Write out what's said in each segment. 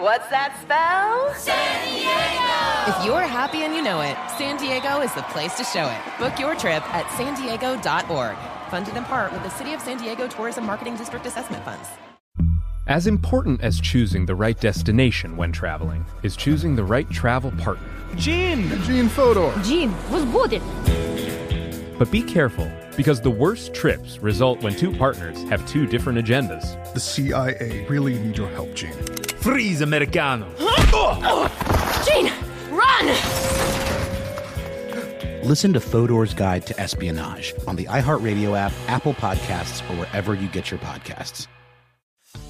What's that spell? San Diego! If you're happy and you know it, San Diego is the place to show it. Book your trip at san diego.org. Funded in part with the City of San Diego Tourism Marketing District Assessment Funds. As important as choosing the right destination when traveling is choosing the right travel partner. Gene! Gene Fodor! Gene, was good. But be careful, because the worst trips result when two partners have two different agendas. The CIA really need your help, Gene. Freeze, Americano! Gene, run! Listen to Fodor's Guide to Espionage on the iHeartRadio app, Apple Podcasts, or wherever you get your podcasts.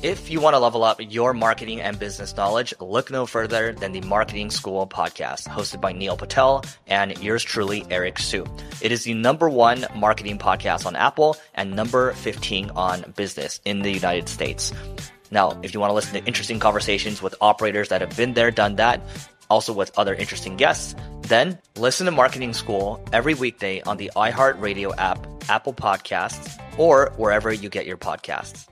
If you want to level up your marketing and business knowledge, look no further than the Marketing School podcast, hosted by Neil Patel and yours truly, Eric Siu. It is the number one marketing podcast on Apple and number 15 on business in the United States. Now, if you want to listen to interesting conversations with operators that have been there, done that, also with other interesting guests, then listen to Marketing School every weekday on the iHeartRadio app, Apple Podcasts, or wherever you get your podcasts.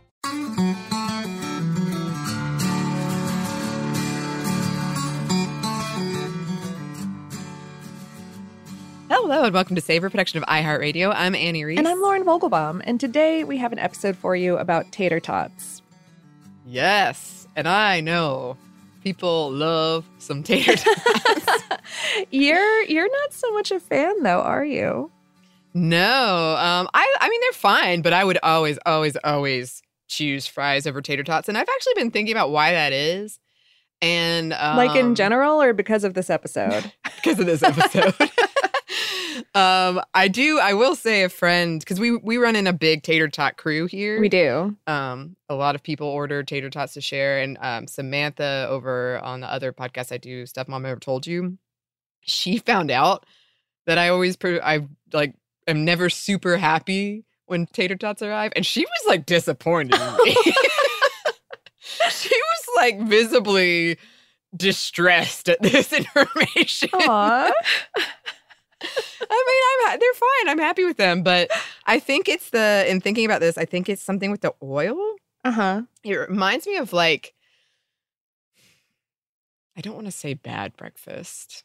Hello and welcome to Savor Production of iHeartRadio. I'm Annie Reese. And I'm Lauren Vogelbaum. And today we have an episode for you about tater tots. Yes, and I know people love some tater tots. you're you're not so much a fan though, are you? No, um, I I mean they're fine, but I would always, always, always choose fries over tater tots, and I've actually been thinking about why that is. And um, like in general, or because of this episode? because of this episode. um, I do. I will say a friend because we we run in a big tater tot crew here. We do. Um, a lot of people order tater tots to share, and um, Samantha over on the other podcast I do, Stuff Mom Never Told You, she found out that I always pro- I like am never super happy when tater tots arrive, and she was like disappointed in me. she was like visibly distressed at this information. I mean, I'm they're fine. I'm happy with them, but I think it's the in thinking about this, I think it's something with the oil. Uh huh. It reminds me of like I don't want to say bad breakfast,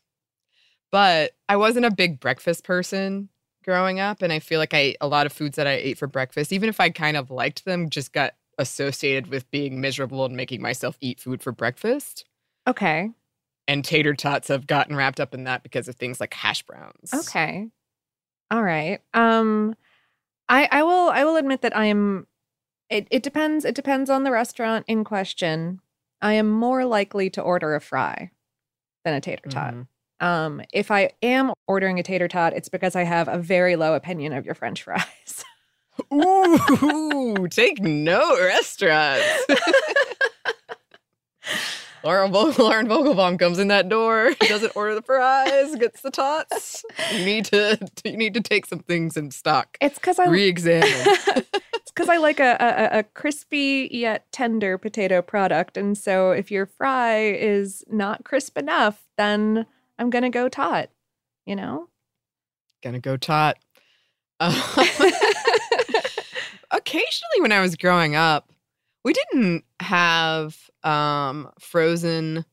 but I wasn't a big breakfast person growing up, and I feel like I a lot of foods that I ate for breakfast, even if I kind of liked them, just got associated with being miserable and making myself eat food for breakfast. Okay. And tater tots have gotten wrapped up in that because of things like hash browns. Okay. All right. Um I I will I will admit that I am it it depends it depends on the restaurant in question. I am more likely to order a fry than a tater tot. Mhm. Um if I am ordering a tater tot, it's because I have a very low opinion of your french fries. Ooh, take note, restaurants. Lauren, Vog- Lauren Vogelbaum comes in that door, doesn't order the fries, gets the tots. You need to you need to take some things in stock. It's cuz I Re-examine. it's because I like a, a a crispy yet tender potato product, and so if your fry is not crisp enough, then I'm gonna go tot. You know. Gonna go tot. Um, occasionally, when I was growing up, we didn't have um, frozen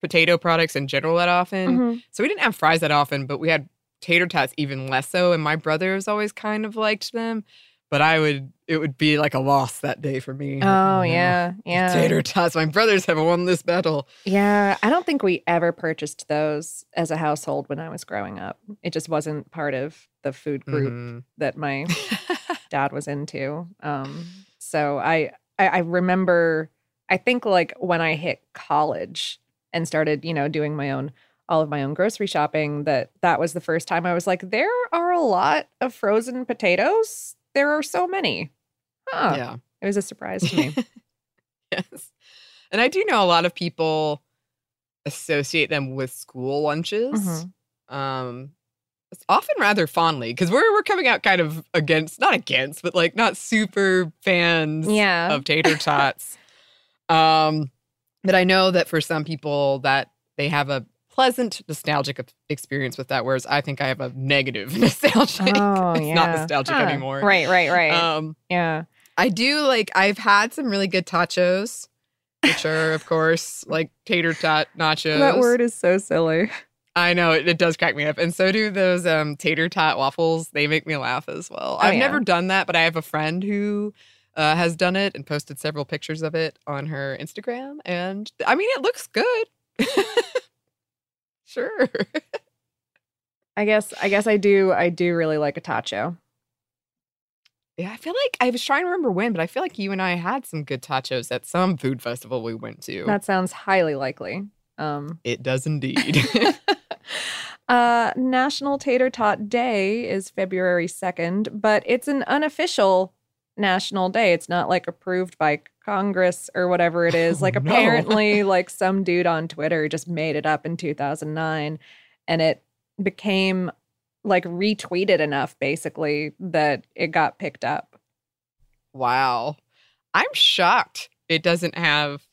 potato products in general that often. Mhm. So we didn't have fries that often, but we had tater tots even less so. And my brothers always kind of liked them. but I would it would be like a loss that day for me. Oh yeah, yeah. Tater tots. My brothers have won this battle. Yeah, I don't think we ever purchased those as a household when I was growing up. It just wasn't part of the food group Mhm. that my dad was into. Um, so I, I I remember I think like when I hit college and started, you know, doing my own all of my own grocery shopping that that was the first time I was like there are a lot of frozen potatoes. There are so many. Huh. Yeah. It was a surprise to me. yes. And I do know a lot of people associate them with school lunches. Mhm. Um often rather fondly because we're we're coming out kind of against not against, but like not super fans Yeah. of tater tots. um but I know that for some people that they have a pleasant nostalgic experience with that, whereas I think I have a negative nostalgic. Oh, it's not nostalgic Huh. anymore. Right, right, right. Um yeah. I do like I've had some really good tachos, which are of course like tater tot nachos. That word is so silly. I know it, it does crack me up, and so do those um, tater tot waffles. They make me laugh as well. Oh, I've yeah. never done that, but I have a friend who uh, has done it and posted several pictures of it on her Instagram, and I mean it looks good. sure. I guess I guess I do I do really like a tacho. Yeah, I feel like I was trying to remember when, but I feel like you and I had some good tachos at some food festival we went to. That sounds highly likely. Um it does indeed. uh National Tater Tot Day is February 2nd, but it's an unofficial national day. It's not like approved by Congress or whatever it is. Oh, like no. apparently like some dude on Twitter just made it up in 2009 and it became like retweeted enough basically that it got picked up. Wow. I'm shocked it doesn't have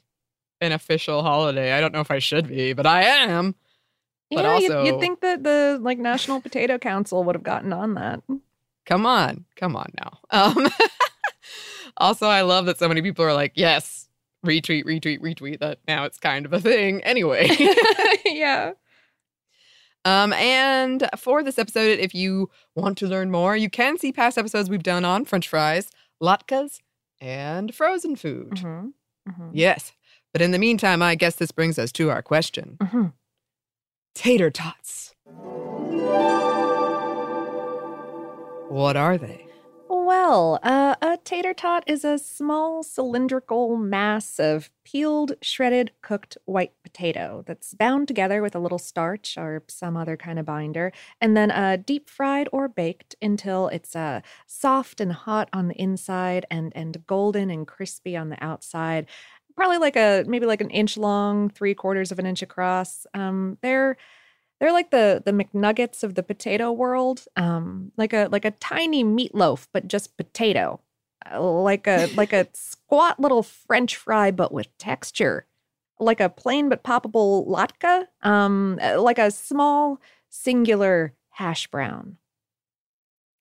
an official holiday. I don't know if I should be, but I am. But yeah, you'd, you'd think that the like National Potato Council would have gotten on that. Come on. Come on now. Um also I love that so many people are like, "Yes, retweet, retweet, retweet." That now it's kind of a thing anyway. yeah. Um, and for this episode, if you want to learn more, you can see past episodes we've done on French fries, latkes, and frozen food. Mhm. Mhm. Yes. But in the meantime, I guess this brings us to our question. Mhm. Tater tots. What are they? Well, uh, a tater tot is a small cylindrical mass of peeled, shredded, cooked white potato that's bound together with a little starch or some other kind of binder, and then uh, deep fried or baked until it's uh, soft and hot on the inside and and golden and crispy on the outside. Probably like a maybe like an inch long, three quarters of an inch across. Um, they're they're like the the McNuggets of the potato world, um, like a like a tiny meatloaf, but just potato, Uh, like a like a squat little French fry, but with texture, like a plain but poppable latke, um, uh, like a small singular hash brown.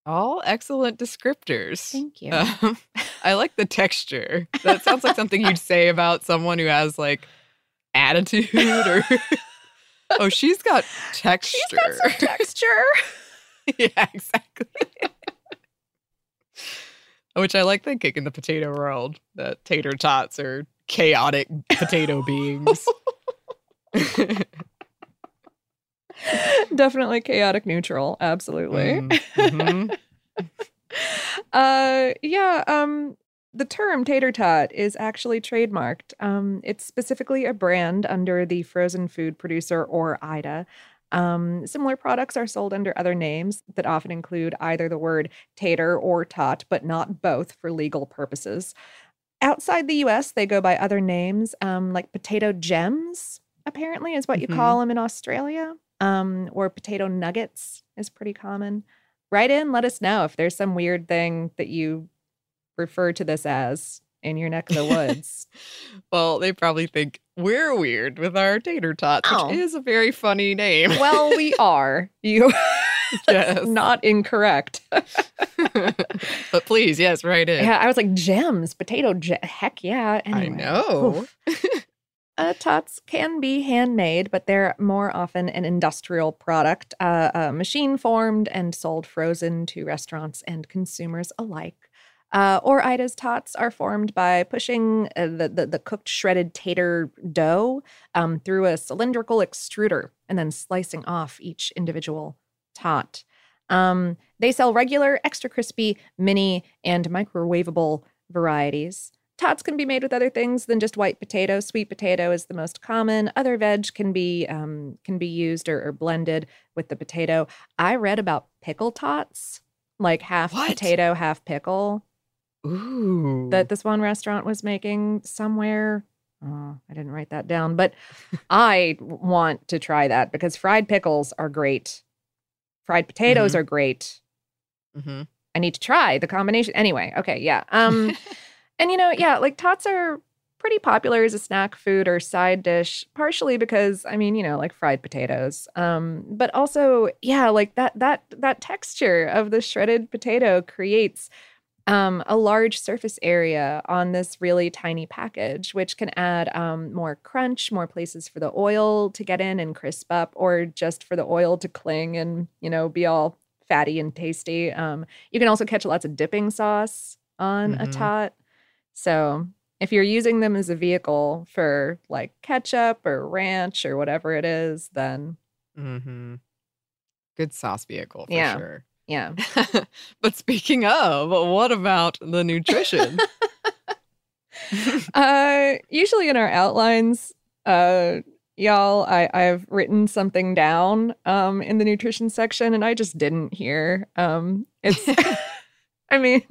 All excellent descriptors. Thank you. Um, I like the texture. That sounds like something you'd say about someone who has like attitude or. oh, she's got texture. She's got some texture. yeah, exactly. Which I like thinking in the potato world that tater tots are chaotic potato beings. Definitely chaotic neutral. Absolutely. Mm, mhm. uh yeah um the term tater tot is actually trademarked um it's specifically a brand under the frozen food producer Ore-Ida um similar products are sold under other names that often include either the word tater or tot but not both for legal purposes outside the us they go by other names um like potato gems apparently is what you Mhm. call them in australia um or potato nuggets is pretty common write in let us know if there's some weird thing that you refer to this as in your neck of the woods well, they probably think we're weird with our tater tots, Oh. which is a very funny name. well we are you yes. not incorrect but please, yes, right in. yeah i was like gems potato ge- heck yeah I anyway. know. Uh, tots can be handmade, but they're more often an industrial product, uh, uh, machine formed and sold frozen to restaurants and consumers alike. Uh, Ore-Ida's tots are formed by pushing uh, the, the, the cooked shredded tater dough um, through a cylindrical extruder and then slicing off each individual tot. Um, they sell regular, extra crispy, mini, and microwavable varieties. Tots can be made with other things than just white potato. Sweet potato is the most common. Other veg can be um, can be used or, or, blended with the potato. I read about pickle tots, like half what? potato, half pickle. Ooh. That this one restaurant was making somewhere. Oh, I didn't write that down, but I want to try that because fried pickles are great. Fried potatoes mm-hmm. are great. Mm-hmm. I need to try the combination. Anyway, okay, yeah. Um, and you know, yeah, like tots are pretty popular as a snack food or side dish, partially because I mean, you know, like fried potatoes. Um, but also, yeah, like that that that texture of the shredded potato creates um, a large surface area on this really tiny package, which can add um, more crunch, more places for the oil to get in and crisp up, or just for the oil to cling and you know be all fatty and tasty. Um, you can also catch lots of dipping sauce on Mm-hmm. a tot. So if you're using them as a vehicle for like ketchup or ranch or whatever it is, then mm-hmm. good sauce vehicle for Yeah. sure. yeah. but speaking of, what about the nutrition? uh usually in our outlines uh y'all i i've written something down um in the nutrition section and i just didn't hear um it's i mean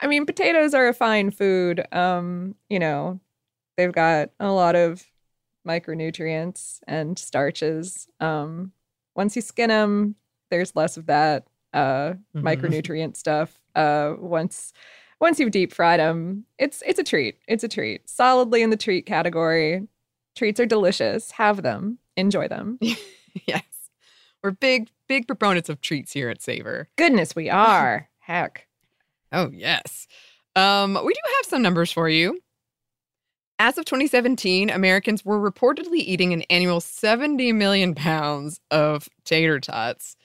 i mean potatoes are a fine food um you know they've got a lot of micronutrients and starches um once you skin them there's less of that uh Mhm. micronutrient stuff uh once once you've deep fried them, it's it's a treat. It's a treat. Solidly in the treat category. Treats are delicious. Have them. Enjoy them. yes. We're big, big proponents of treats here at Savor. Goodness, we are. Heck. Oh, yes. Um, we do have some numbers for you. As of 2017, Americans were reportedly eating an annual 70 million pounds of tater tots.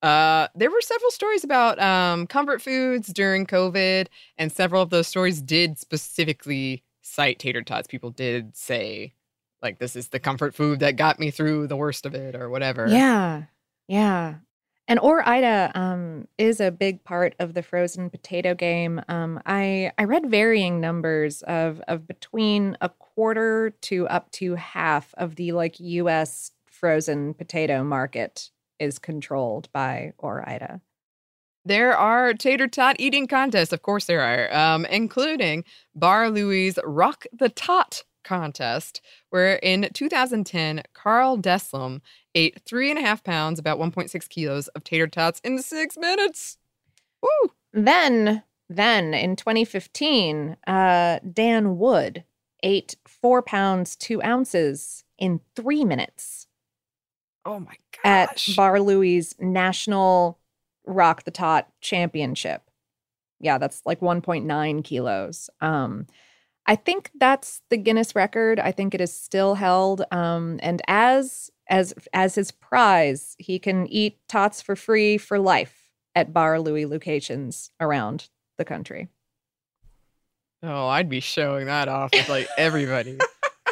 Uh, there were several stories about um, comfort foods during COVID, and several of those stories did specifically cite tater tots. People did say, like, this is the comfort food that got me through the worst of it, or whatever. Yeah. Yeah. And Ore-Ida um, is a big part of the frozen potato game. Um, I I read varying numbers of of between a quarter to up to half of the like U.S. frozen potato market is controlled by Ore-Ida. There are tater tot eating contests, of course there are, um, including Bar Louie's Rock the Tot contest, where in 2010, Carl Deslem ate three and a half pounds, about 1.6 kilos of tater tots in six minutes. Woo! Then, then in 2015, uh, Dan Wood ate four pounds two ounces in three minutes Oh my gosh. at. Bar Louie's National Rock the Tot Championship. Yeah, that's like 1.9 kilos. Um, I think that's the Guinness record. I think it is still held. Um, and as as as his prize, he can eat tots for free for life at Bar Louie locations around the country. oh, I'd be showing that off with like everybody.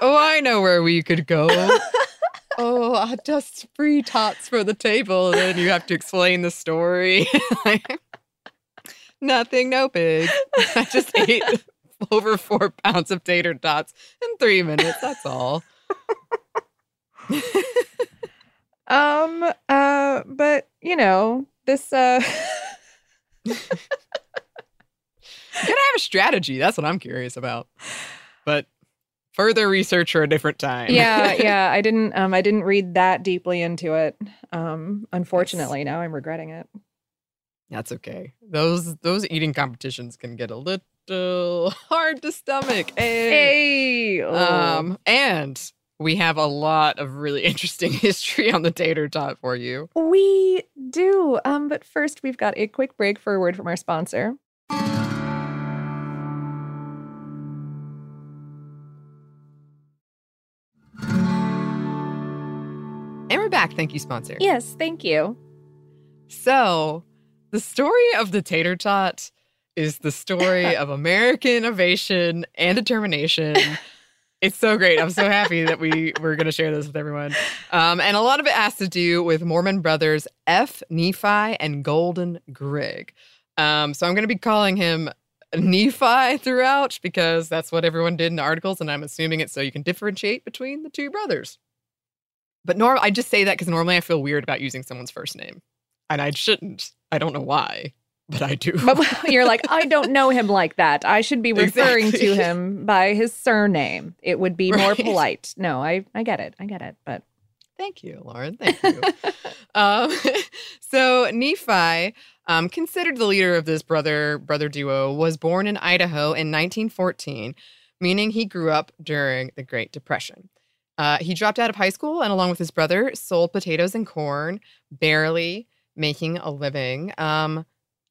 oh, I know where we could go. oh, just free tots for the table. And then you have to explain the story. Nothing, no big. I just ate over four pounds of tater tots in three minutes. That's all. Um, uh, but you know, this uh You gotta have a strategy. That's what I'm curious about. But further research for a different time. yeah, yeah. I didn't um I didn't read that deeply into it. Um, unfortunately, now I'm regretting it. That's okay. Those those eating competitions can get a little hard to stomach. Hey. Hey, oh. Um, and we have a lot of really interesting history on the tater tot for you. we do. Um, but first we've got a quick break for a word from our sponsor. And we're back. Thank you, sponsor. Yes, thank you. So, the story of the tater tot is the story of American innovation and determination. It's so great. I'm so happy that we we're going to share this with everyone. Um, and a lot of it has to do with Mormon brothers F. Nephi and Golden Grigg. Um, so I'm going to be calling him Nephi throughout because that's what everyone did in the articles, and I'm assuming it's so you can differentiate between the two brothers. But norm, I just say that because normally I feel weird about using someone's first name, and I shouldn't. I don't know why, but I do. But you're like, I don't know him like that. I should be referring Exactly. to him by his surname. It would be more polite. No, I I get it. I get it. But Thank you, Lauren. Thank you. um, so Nephi, um, considered the leader of this brother brother duo, was born in Idaho in 1914, meaning he grew up during the Great Depression. Uh, he dropped out of high school and, along with his brother, sold potatoes and corn, barely making a living. Um,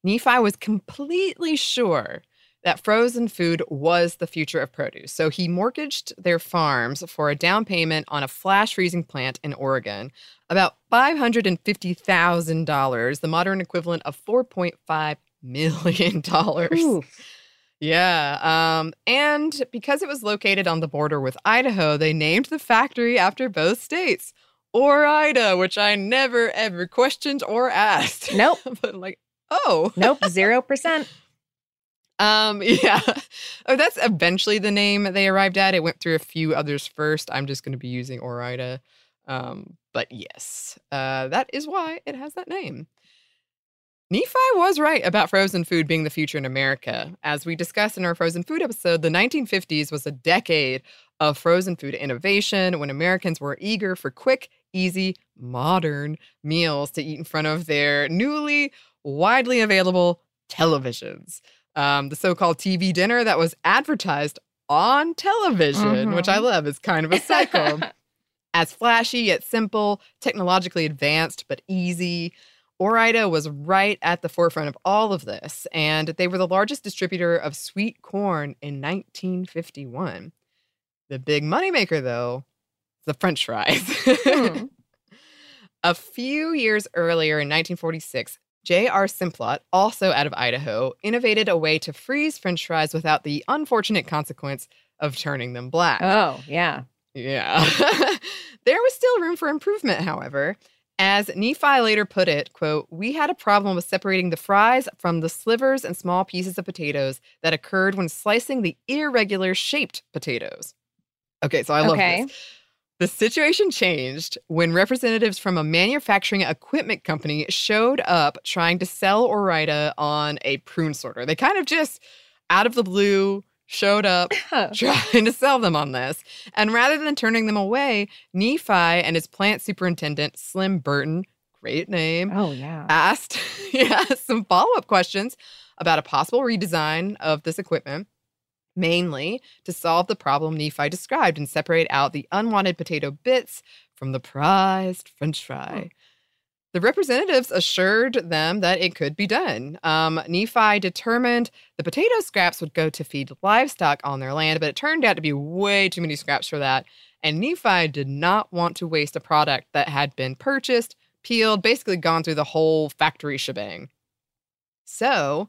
Nephi was completely sure that frozen food was the future of produce. So he mortgaged their farms for a down payment on a flash freezing plant in Oregon, about $550,000, the modern equivalent of $4.5 million. Yeah. Um, and because it was located on the border with Idaho, they named the factory after both states. Ore-Ida, which I never ever questioned or asked. Nope. but like, oh. nope, zero percent. Um, yeah. Oh, that's eventually the name they arrived at. It went through a few others first. I'm just gonna be using Ore-Ida. Um, but yes, uh, that is why it has that name. Nephi was right about frozen food being the future in America. As we discussed in our frozen food episode, the 1950s was a decade of frozen food innovation when Americans were eager for quick, easy, modern meals to eat in front of their newly widely available televisions. Um, the so called TV dinner that was advertised on television, which I Mhm. love, is kind of a cycle. As flashy yet simple, technologically advanced but easy. Ore-Ida was right at the forefront of all of this, and they were the largest distributor of sweet corn in 1951. The big moneymaker, though, the french fries. Hmm. A few years earlier in 1946, J.R. Simplot, also out of Idaho, innovated a way to freeze french fries without the unfortunate consequence of turning them black. Oh, yeah. Yeah. there was still room for improvement, however. As Nephi later put it, quote, we had a problem with separating the fries from the slivers and small pieces of potatoes that occurred when slicing the irregular shaped potatoes. Okay, so I love Okay. this. The situation changed when representatives from a manufacturing equipment company showed up trying to sell Ore-Ida on a prune sorter. They kind of just out of the blue showed up trying to sell them on this. And rather than turning them away, Nephi and his plant superintendent, Slim Burton, great name, Oh, yeah. asked yeah, some follow up questions about a possible redesign of this equipment, mainly to solve the problem Nephi described and separate out the unwanted potato bits from the prized french fry. The representatives assured them that it could be done. Um, Nephi determined the potato scraps would go to feed livestock on their land, but it turned out to be way too many scraps for that. And Nephi did not want to waste a product that had been purchased, peeled, basically gone through the whole factory shebang. So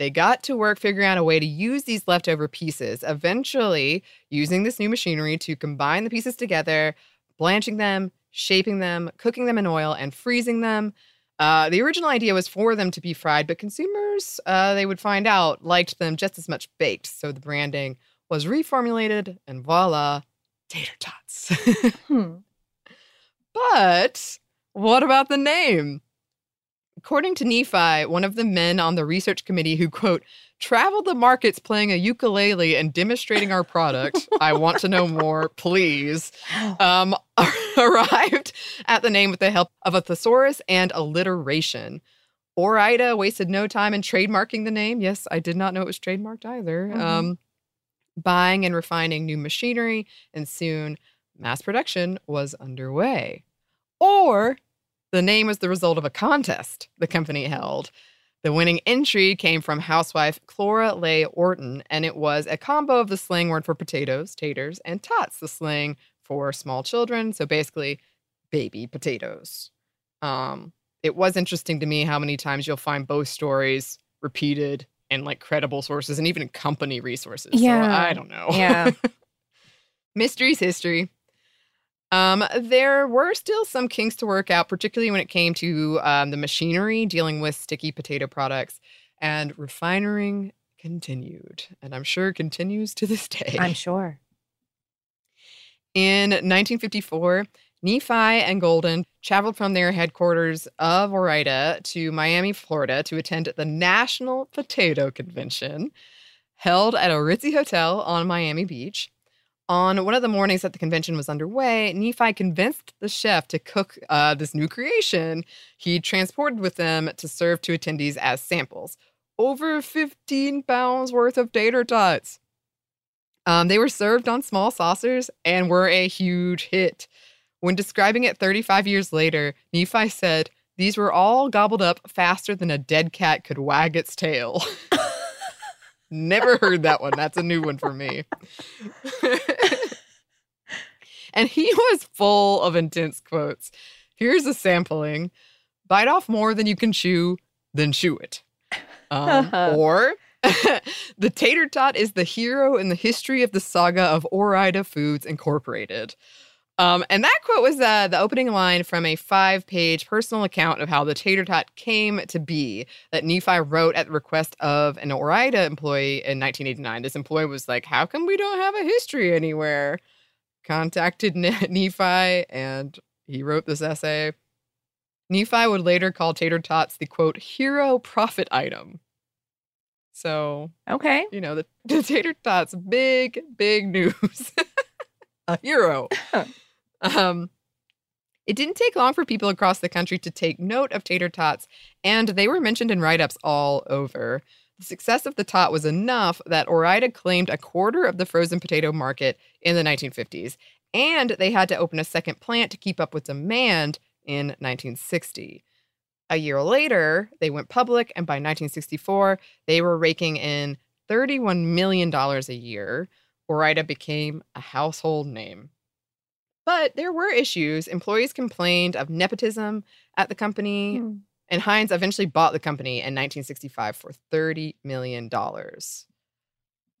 they got to work figuring out a way to use these leftover pieces, eventually using this new machinery to combine the pieces together, blanching them, shaping them, cooking them in oil, and freezing them. Uh, the original idea was for them to be fried, but consumers, uh, they would find out, liked them just as much baked. So the branding was reformulated, and voila, tater tots. Hmm. But what about the name? According to Nephi, one of the men on the research committee who, quote, traveled the markets playing a ukulele and demonstrating our product, I want to know more, please, um, arrived at the name with the help of a thesaurus and alliteration. Ore-Ida wasted no time in trademarking the name. Yes, I did not know it was trademarked either. Mhm. Um, buying and refining new machinery, and soon mass production was underway. Or the name was the result of a contest the company held. The winning entry came from housewife Clora Leigh Orton, and it was a combo of the slang word for potatoes, taters, and tots, the slang for small children. So basically, baby potatoes. Um, it was interesting to me how many times you'll find both stories repeated and like credible sources and even company resources. Yeah. So I don't know. Yeah. Mysteries history. Um, there were still some kinks to work out, particularly when it came to um, the machinery dealing with sticky potato products, and refining continued, and I'm sure continues to this day. I'm sure. In 1954, Nephi and Golden traveled from their headquarters of Ore-Ida to Miami, Florida to attend the National Potato Convention held at a ritzy hotel on Miami Beach. On one of the mornings that the convention was underway, Nephi convinced the chef to cook uh, this new creation he transported with them to serve to attendees as samples. Over 15 pounds worth of tater tots. Um, they were served on small saucers and were a huge hit. When describing it 35 years later, Nephi said, These were all gobbled up faster than a dead cat could wag its tail. Never heard that one. That's a new one for me. and he was full of intense quotes. Here's a sampling bite off more than you can chew, then chew it. Um, or the tater tot is the hero in the history of the saga of Ore-Ida Foods Incorporated. Um, and that quote was uh, the opening line from a five page personal account of how the tater tot came to be that Nephi wrote at the request of an Ore-Ida employee in 1989. This employee was like, How come we don't have a history anywhere? Contacted Ne- Nephi and he wrote this essay. Nephi would later call tater tots the quote, hero profit item. So, Okay. you know, the, the tater tots, big, big news. a hero. um, it didn't take long for people across the country to take note of tater tots, and they were mentioned in write ups all over. The success of the tot was enough that Ore-Ida claimed a quarter of the frozen potato market in the 1950s, and they had to open a second plant to keep up with demand in 1960. A year later, they went public, and by 1964, they were raking in $31 million a year. Ore-Ida became a household name. But there were issues. Employees complained of nepotism at the company, Hmm. and Heinz eventually bought the company in 1965 for $30 million.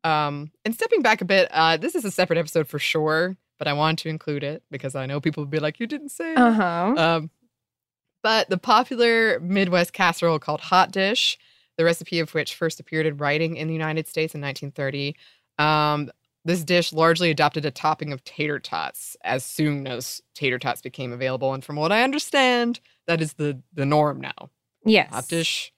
Um, and stepping back a bit, uh, this is a separate episode for sure, but I wanted to include it because I know people would be like, you didn't say it. Uh huh. Um, but the popular Midwest casserole called Hot Dish, the recipe of which first appeared in writing in the United States in 1930, um, this dish largely adopted a topping of tater tots as soon as tater tots became available. And from what I understand, that is the, the norm now. yes. Hot dish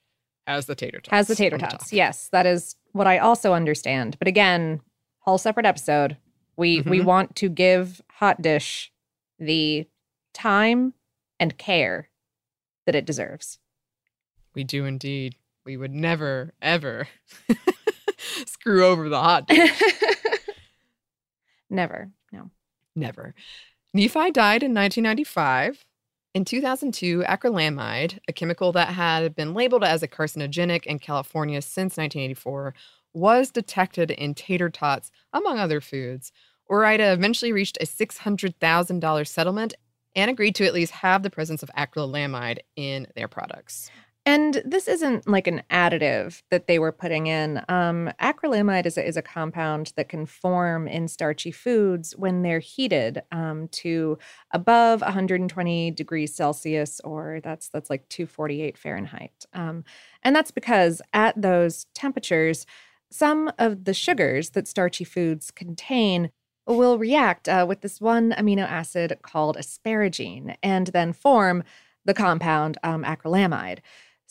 has the tater tots. Has the tater tots. top. Yes, that is what I also understand. But again, whole separate episode. We we Mhm. want to give Hot Dish the time and care that it deserves. We do indeed. We would never, ever screw over the hot dish. Never. No. Never. Nephi died in 1995. In 2002, acrylamide, a chemical that had been labeled as a carcinogenic in California since 1984, was detected in tater tots, among other foods. Ore-Ida eventually reached a $600,000 settlement and agreed to at least have the presence of acrylamide in their products. And this isn't like an additive that they were putting in. Um, acrylamide is a, is a compound that can form in starchy foods when they're heated um, to above 120 degrees Celsius, or that's that's like 248 Fahrenheit. Um, and that's because at those temperatures, some of the sugars that starchy foods contain will react uh, with this one amino acid called asparagine and then form the compound um, acrylamide.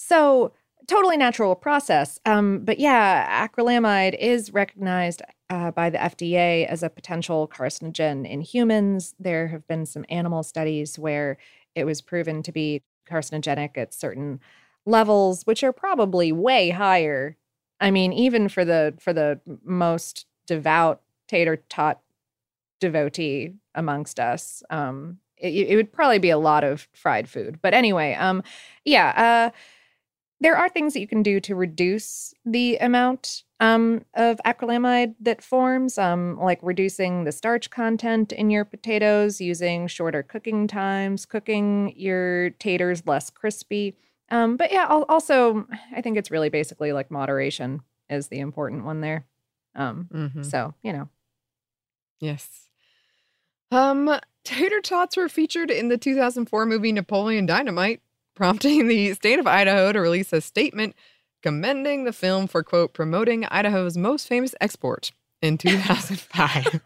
So, totally natural process. Um, but yeah, acrylamide is recognized uh, by the FDA as a potential carcinogen in humans. There have been some animal studies where it was proven to be carcinogenic at certain levels, which are probably way higher. I mean, even for the for the most devout tater tot devotee amongst us, um, it, it would probably be a lot of fried food. But anyway, um, yeah, uh, there are things that you can do to reduce the amount um, of acrylamide that forms, um, like reducing the starch content in your potatoes, using shorter cooking times, cooking your taters less crispy. Um, but yeah, also, I think it's really basically like moderation. is the important one there. Um, Mhm. so you know, Yes. Um, tater tots were featured in the 2004 movie Napoleon Dynamite, prompting the state of Idaho to release a statement commending the film for quote promoting Idaho's most famous export in 2005.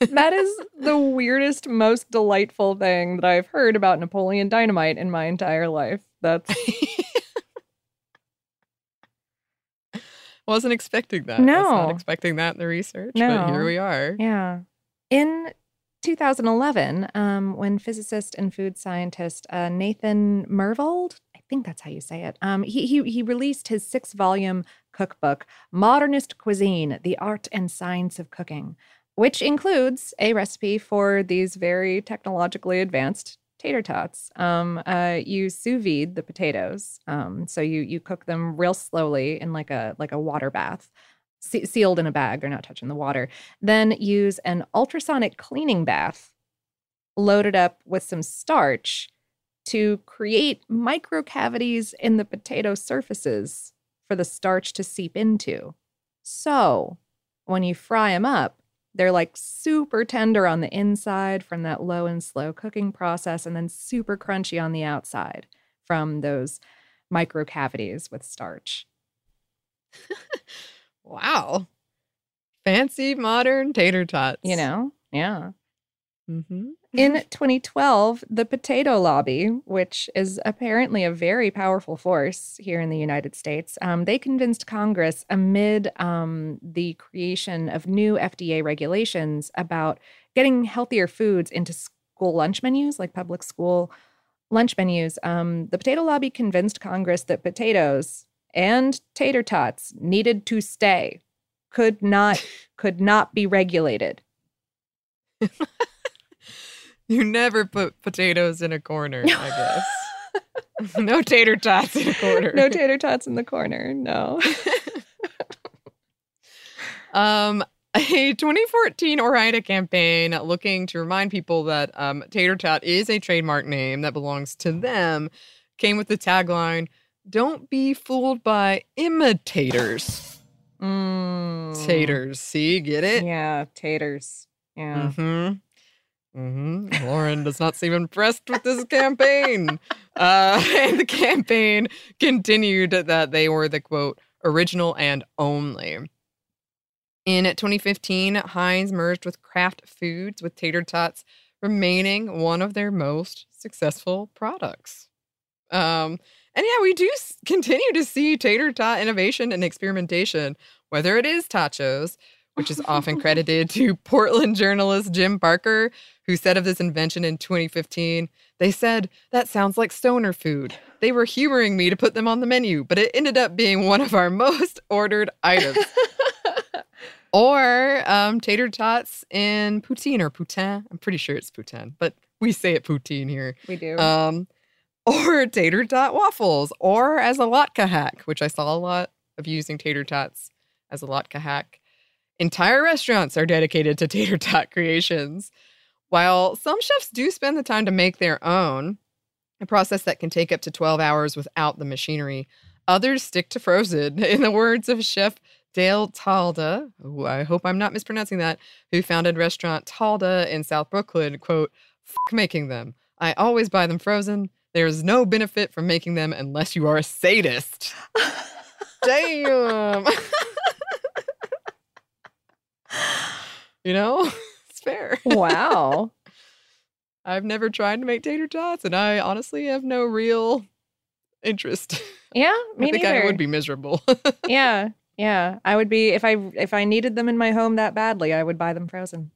that is the weirdest, most delightful thing that I've heard about Napoleon Dynamite in my entire life. That's Wasn't expecting that. I was not No. expecting that in the research, but No. here we are. Yeah. In 2011, um, when physicist and food scientist uh, Nathan Myhrvold, I think that's how you say it, um, he, he, he released his six volume cookbook, Modernist Cuisine The Art and Science of Cooking, which includes a recipe for these very technologically advanced tater tots. Um, uh, you sous vide the potatoes, um, so you you cook them real slowly in like a like a water bath, se- sealed in a bag. They're not touching the water. Then use an ultrasonic cleaning bath, loaded up with some starch, to create micro cavities in the potato surfaces for the starch to seep into. So when you fry them up, they're like super tender on the inside from that low and slow cooking process, and then super crunchy on the outside from those micro cavities with starch. Wow. Fancy modern tater tots. You know? Yeah. Mm-hmm. In 2012, the potato lobby, which is apparently a very powerful force here in the United States, um, they convinced Congress amid um, the creation of new FDA regulations about getting healthier foods into school lunch menus, like public school lunch menus. Um, the potato lobby convinced Congress that potatoes and tater tots needed to stay, could not could not be regulated. You never put potatoes in a corner, I guess. no tater tots in a corner. no tater tots in the corner. No. Um, a 2014 Ore-Ida campaign looking to remind people that um, tater tot is a trademark name that belongs to them came with the tagline Don't be fooled by imitators. Mm. Taters. See, get it? Yeah, taters. Yeah. Mm-hmm. Mm-hmm. Lauren does not seem impressed with this campaign. Uh, and the campaign continued that they were the quote original and only. In 2015, Heinz merged with Kraft Foods, with tater tots remaining one of their most successful products. Um, and yeah, we do continue to see tater tot innovation and experimentation, whether it is tachos, which is often credited to Portland journalist Jim Barker, who said of this invention in 2015, they said, that sounds like stoner food. They were humoring me to put them on the menu, but it ended up being one of our most ordered items. or um, tater tots in poutine or poutin. I'm pretty sure it's poutin, but we say it poutine here. We do. Um, or tater tot waffles, or as a latke hack, which I saw a lot of using tater tots as a latke hack. Entire restaurants are dedicated to tater tot creations. While some chefs do spend the time to make their own, a process that can take up to 12 hours without the machinery, others stick to frozen. In the words of Chef Dale Talde, who I hope I'm not mispronouncing that, who founded restaurant Talde in South Brooklyn, quote, making them. I always buy them frozen. There is no benefit from making them unless you are a sadist. Damn. you know, it's fair. wow. I've never tried to make tater tots, and I honestly have no real interest. Yeah, me I think neither. I would be miserable. yeah, yeah. I would be if I if I needed them in my home that badly, I would buy them frozen.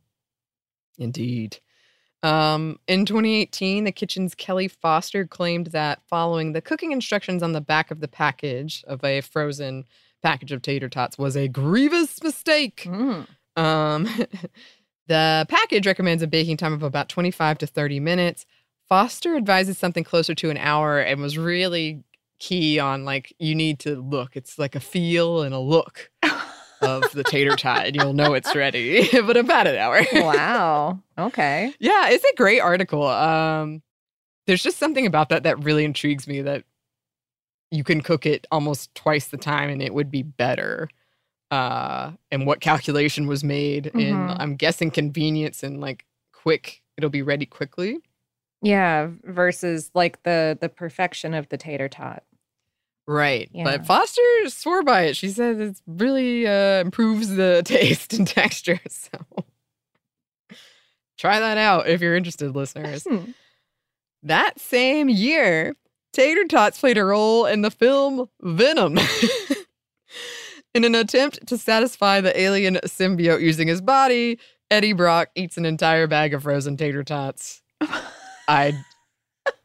Indeed. Um, in 2018, the kitchen's Kelly Foster claimed that following the cooking instructions on the back of the package of a frozen package of tater tots was a grievous mistake. Mm. Um, the package recommends a baking time of about 25 to 30 minutes. Foster advises something closer to an hour and was really key on like you need to look. It's like a feel and a look of the tater tot, and you'll know it's ready. but about an hour. Wow. Okay. Yeah, it's a great article. Um, there's just something about that that really intrigues me that you can cook it almost twice the time and it would be better. Uh, and what calculation was made in, Mhm. I'm guessing, convenience and like quick, it'll be ready quickly. Yeah, versus like the the perfection of the tater tot. Right. Yeah. But Foster swore by it. She said it really uh, improves the taste and texture. So try that out if you're interested, listeners. Hmm. That same year, Tater Tots played a role in the film Venom. in an attempt to satisfy the alien symbiote using his body, Eddie Brock eats an entire bag of frozen tater tots. I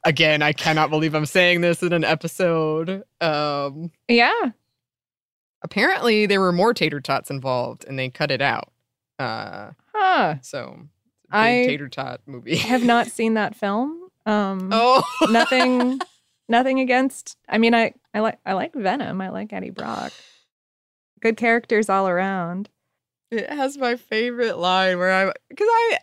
again, I cannot believe I'm saying this in an episode. Um Yeah. apparently there were more tater tots involved and they cut it out. Uh Huh. so big I tater tot movie. have not seen that film. Um oh nothing nothing against I mean I I like I like Venom. I like Eddie Brock. Good characters all around. It has my favorite line where I'm because I,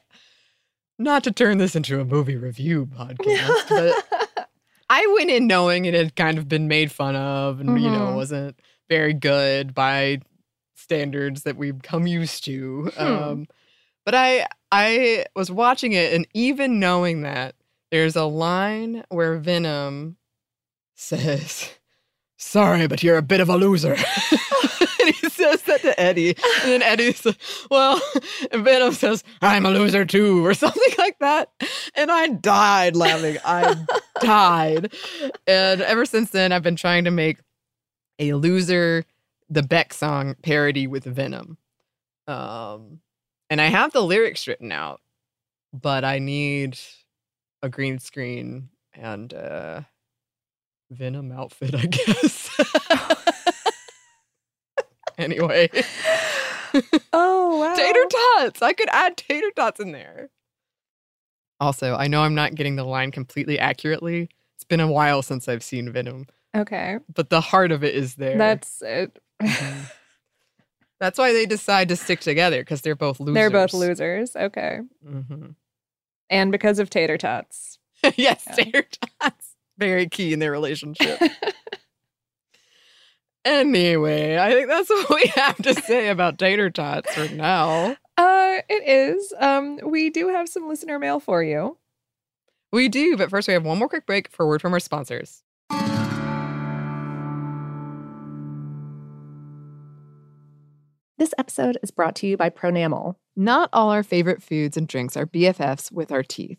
not to turn this into a movie review podcast, but I went in knowing it had kind of been made fun of and, you know, Mhm. wasn't very good by standards that we've come used to. Hmm. Um, but I, I was watching it and even knowing that there's a line where Venom says, Sorry, but you're a bit of a loser. says that to Eddie. And then Eddie says, Well, and Venom says, I'm a loser too, or something like that. And I died laughing. I died. And ever since then, I've been trying to make a loser, the Beck song parody with Venom. Um, and I have the lyrics written out, but I need a green screen and uh Venom outfit, I guess. anyway. Oh wow. Tater tots. I could add tater tots in there. Also, I know I'm not getting the line completely accurately. It's been a while since I've seen Venom, Okay. but the heart of it is there. That's it. Mhm. That's why they decide to stick together because they're both losers. They're both losers. Okay. Mhm. And because of tater tots. yes, Yeah. tater tots. Very key in their relationship. Anyway, I think that's what we have to say about tater tots for now. Uh it is. Um we do have some listener mail for you. We do, but first we have one more quick break for a word from our sponsors. This episode is brought to you by Pronamel. Not all our favorite foods and drinks are BFFs with our teeth.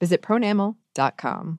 Visit pronamel.com.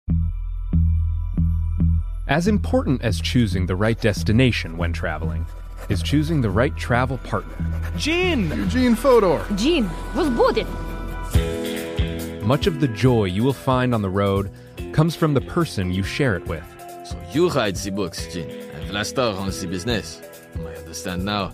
As important as choosing the right destination when traveling is choosing the right travel partner. Gene! Eugene Fodor! Gene, booted? Much of the joy you will find on the road comes from the person you share it with. So you write the books, Gene, and Vlasta runs the business. I understand now.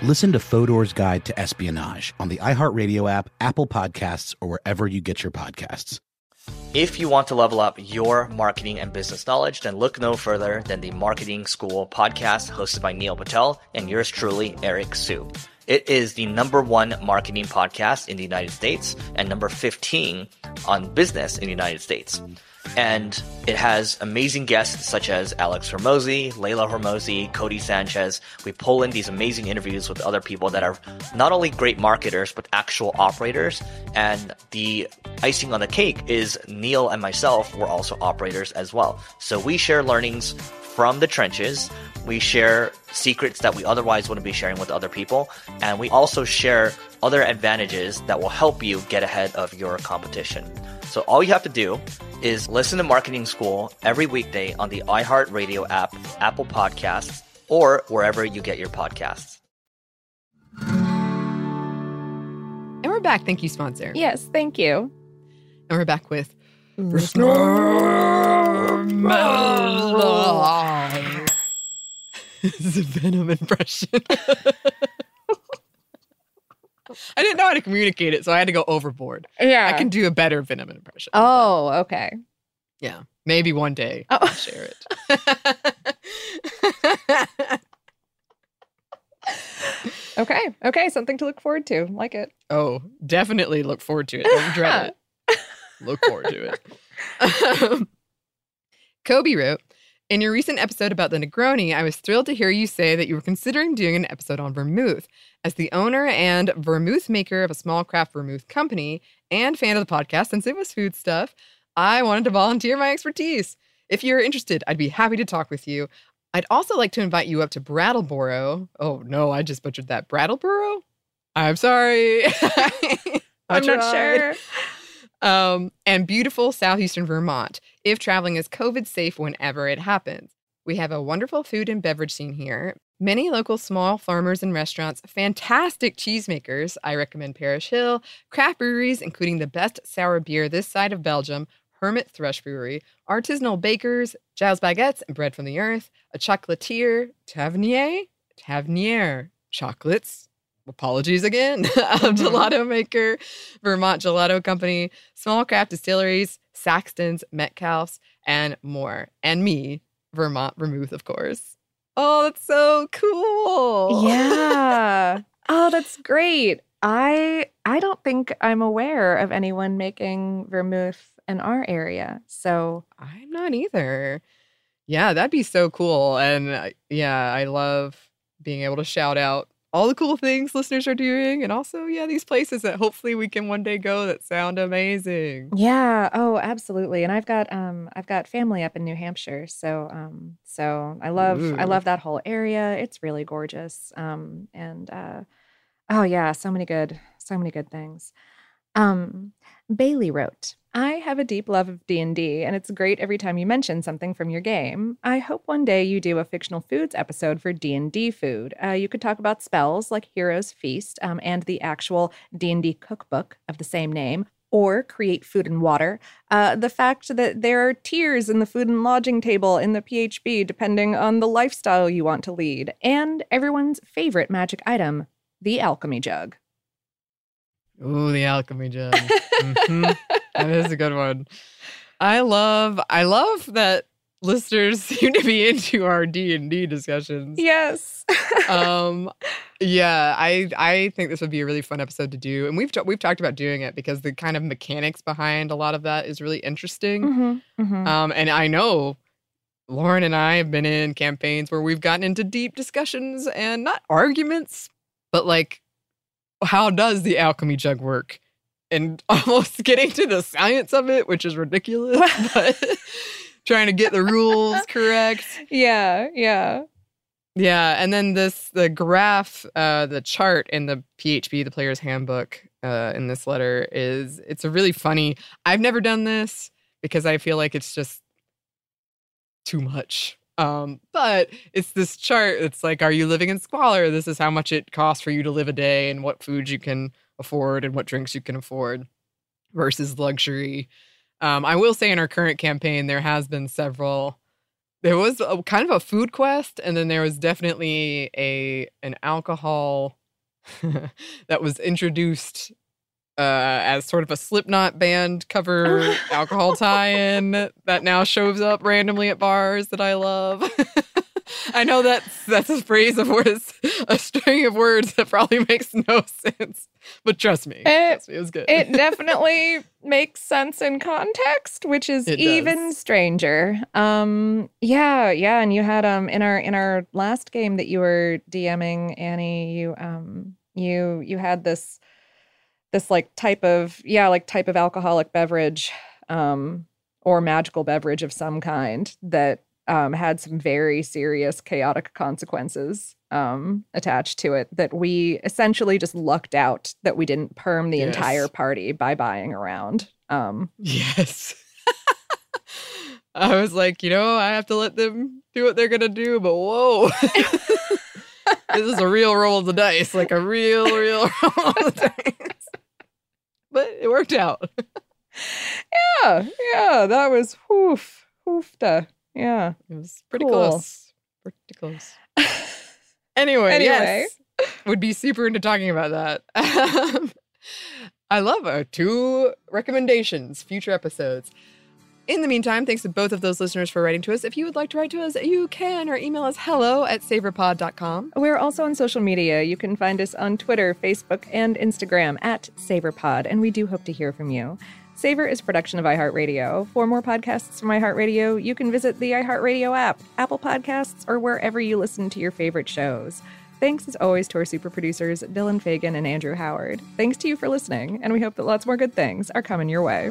Listen to Fodor's Guide to Espionage on the iHeartRadio app, Apple Podcasts, or wherever you get your podcasts. If you want to level up your marketing and business knowledge, then look no further than the Marketing School podcast hosted by Neil Patel and yours truly, Eric Siu. It is the number one marketing podcast in the United States and number 15 on business in the United States. And it has amazing guests such as Alex Hormozi, Leila Hormozi, Codie Sanchez. We pull in these amazing interviews with other people that are not only great marketers, but actual operators. And the icing on the cake is Neil and myself were also operators as well. So we share learnings from the trenches. We share secrets that we otherwise wouldn't be sharing with other people. And we also share other advantages that will help you get ahead of your competition. So all you have to do is listen to Marketing School every weekday on the iHeartRadio app, Apple Podcasts, or wherever you get your podcasts. And we're back. Thank you, sponsor. Yes, thank you. And we're back with mm. this is a Venom impression. I didn't know how to communicate it, so I had to go overboard. Yeah. I can do a better Venom impression. Oh, okay. Yeah. Maybe one day Oh. I'll share it. Okay. Okay. Something to look forward to. Like it. oh, definitely look forward to it. Don't dread it. Look forward to it. Um, Kobe wrote, in your recent episode about the Negroni, I was thrilled to hear you say that you were considering doing an episode on vermouth. As the owner and vermouth maker of a small craft vermouth company and fan of the podcast since it was food stuff, I wanted to volunteer my expertise. If you're interested, I'd be happy to talk with you. I'd also like to invite you up to Brattleboro. Oh no, I just butchered that. Brattleboro? I'm sorry. I I'm not sure. Um, and beautiful southeastern Vermont, if traveling is COVID safe whenever it happens. We have a wonderful food and beverage scene here. Many local small farmers and restaurants, fantastic cheesemakers. I recommend Parish Hill, craft breweries, including the best sour beer this side of Belgium, Hermit Thrush Brewery, artisanal bakers, Giles Baguettes and Bread from the Earth, a chocolatier, Tavernier, Tavernier chocolates. Apologies again. a mm-hmm. gelato maker, Vermont Gelato Company, small craft distilleries, Saxtons, Metcalfs, and more. And me, Vermont Vermouth, of course. Oh, that's so cool. Yeah. oh, that's great. I I don't think I'm aware of anyone making vermouth in our area. So I'm not either. Yeah, that'd be so cool. And uh, yeah, I love being able to shout out all the cool things listeners are doing and also, yeah, these places that hopefully we can one day go that sound amazing. yeah, oh, absolutely. And I've got um I've got family up in New Hampshire, so um so I love I love that whole area. It's really gorgeous. Um and uh oh yeah, so many good so many good things. Um Bailey wrote, I have a deep love of D&D and it's great every time you mention something from your game. I hope one day you do a fictional foods episode for D&D food. Uh, you could talk about spells like Hero's Feast um, and the actual D&D cookbook of the same name or create food and water. Uh, the fact that there are tiers in the food and lodging table in the PHB depending on the lifestyle you want to lead, and everyone's favorite magic item, the alchemy jug. Ooh, the alchemy jug. Mhm. That is a good one. I love I love that listeners seem to be into our D&D discussions. Yes. um yeah i i think this would be a really fun episode to do and we've ta- we've talked about doing it because the kind of mechanics behind a lot of that is really interesting Mhm, mhm. um and i know lauren and i have been in campaigns where we've gotten into deep discussions and not arguments but like how does the alchemy jug work and almost getting to the science of it which is ridiculous but trying to get the rules correct yeah, yeah. yeah, and then this the graph, uh, the chart in the PHB, the player's handbook, uh, in this letter is it's a really funny. I've never done this because I feel like it's just too much. Um, but it's this chart. It's like, are you living in squalor? This is how much it costs for you to live a day, and what foods you can afford, and what drinks you can afford, versus luxury. Um, I will say in our current campaign, there has been several there was a, kind of a food quest and then there was definitely a an alcohol that was introduced uh, as sort of a Slipknot band cover alcohol tie-in that now shows up randomly at bars that I love. I know that's that's a phrase of words, a string of words that probably makes no sense, but trust me, It- trust me, it was good. it definitely makes sense in context, which is It does. even stranger. Um, yeah, yeah, and you had um in our in our last game that you were DMing Annie, you um you you had this this like type of yeah like type of alcoholic beverage um or magical beverage of some kind that um, had some very serious chaotic consequences um, attached to it that we essentially just lucked out that we didn't perm the Yes. entire party by buying around. Um, Yes. I was like, you know, I have to let them do what they're gonna do, but whoa. this is a real roll of the dice, like a real, real roll of the dice. But it worked out. yeah, yeah, that was whoof, hoofda. Yeah. It was pretty Cool. close. Pretty close. Anyway, Anyway. yes. Would be super into talking about that. Um, I love our two recommendations, future episodes. In the meantime, thanks to both of those listeners for writing to us. If you would like to write to us, you can or email us hello at savorpod.com. We're also on social media. You can find us on Twitter, Facebook, and Instagram at SavorPod, and we do hope to hear from you. Savor is production of iHeartRadio. For more podcasts from iHeartRadio, you can visit the iHeartRadio app, Apple Podcasts, or wherever you listen to your favorite shows. Thanks as always to our super producers, Dylan Fagan and Andrew Howard. Thanks to you for listening, and we hope that lots more good things are coming your way.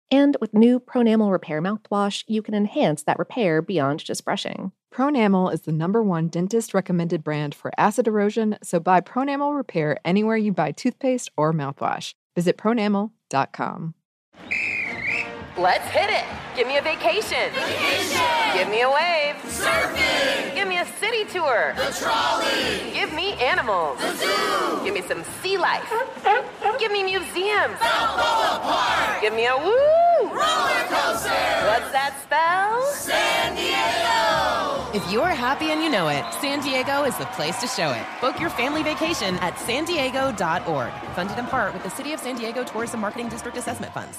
And with new Pronamel Repair mouthwash, you can enhance that repair beyond just brushing. Pronamel is the number one dentist recommended brand for acid erosion, so buy Pronamel Repair anywhere you buy toothpaste or mouthwash. Visit pronamel.com. Let's hit it. Give me a vacation. Vacation. Give me a wave. Surfing. Give me a city tour. The trolley. Give me animals. The zoo. Give me some sea life. Give me museums. Balboa Park. Give me a woo. Roller coaster. What's that spell? San Diego. If you're happy and you know it, San Diego is the place to show it. Book your family vacation at san diego.org. Funded in part with the City of San Diego Tourism Marketing District Assessment Funds.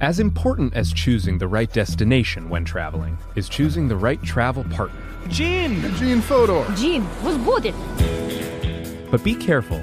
As important as choosing the right destination when traveling is choosing the right travel partner. Gin! Eugene Fodor. Jean, was good. But be careful,